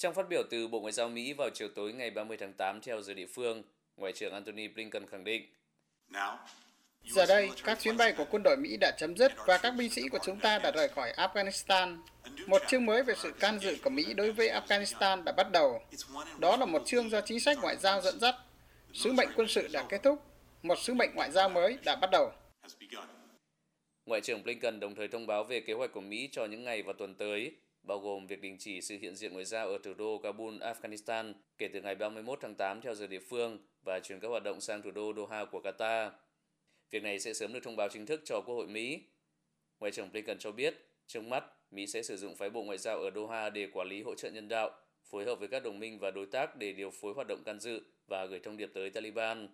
Trong phát biểu từ Bộ Ngoại giao Mỹ vào chiều tối ngày 30 tháng 8 theo giờ địa phương, Ngoại trưởng Antony Blinken khẳng định Giờ đây, các chuyến bay của quân đội Mỹ đã chấm dứt và các binh sĩ của chúng ta đã rời khỏi Afghanistan. Một chương mới về sự can dự của Mỹ đối với Afghanistan đã bắt đầu. Đó là một chương do chính sách ngoại giao dẫn dắt. Sứ mệnh quân sự đã kết thúc. Một sứ mệnh ngoại giao mới đã bắt đầu. Ngoại trưởng Blinken đồng thời thông báo về kế hoạch của Mỹ cho những ngày và tuần tới, bao gồm việc đình chỉ sự hiện diện ngoại giao ở thủ đô Kabul, Afghanistan kể từ ngày 31 tháng 8 theo giờ địa phương và chuyển các hoạt động sang thủ đô Doha của Qatar. Việc này sẽ sớm được thông báo chính thức cho Quốc hội Mỹ. Ngoại trưởng Blinken cho biết, trước mắt, Mỹ sẽ sử dụng phái bộ ngoại giao ở Doha để quản lý hỗ trợ nhân đạo, phối hợp với các đồng minh và đối tác để điều phối hoạt động can dự và gửi thông điệp tới Taliban.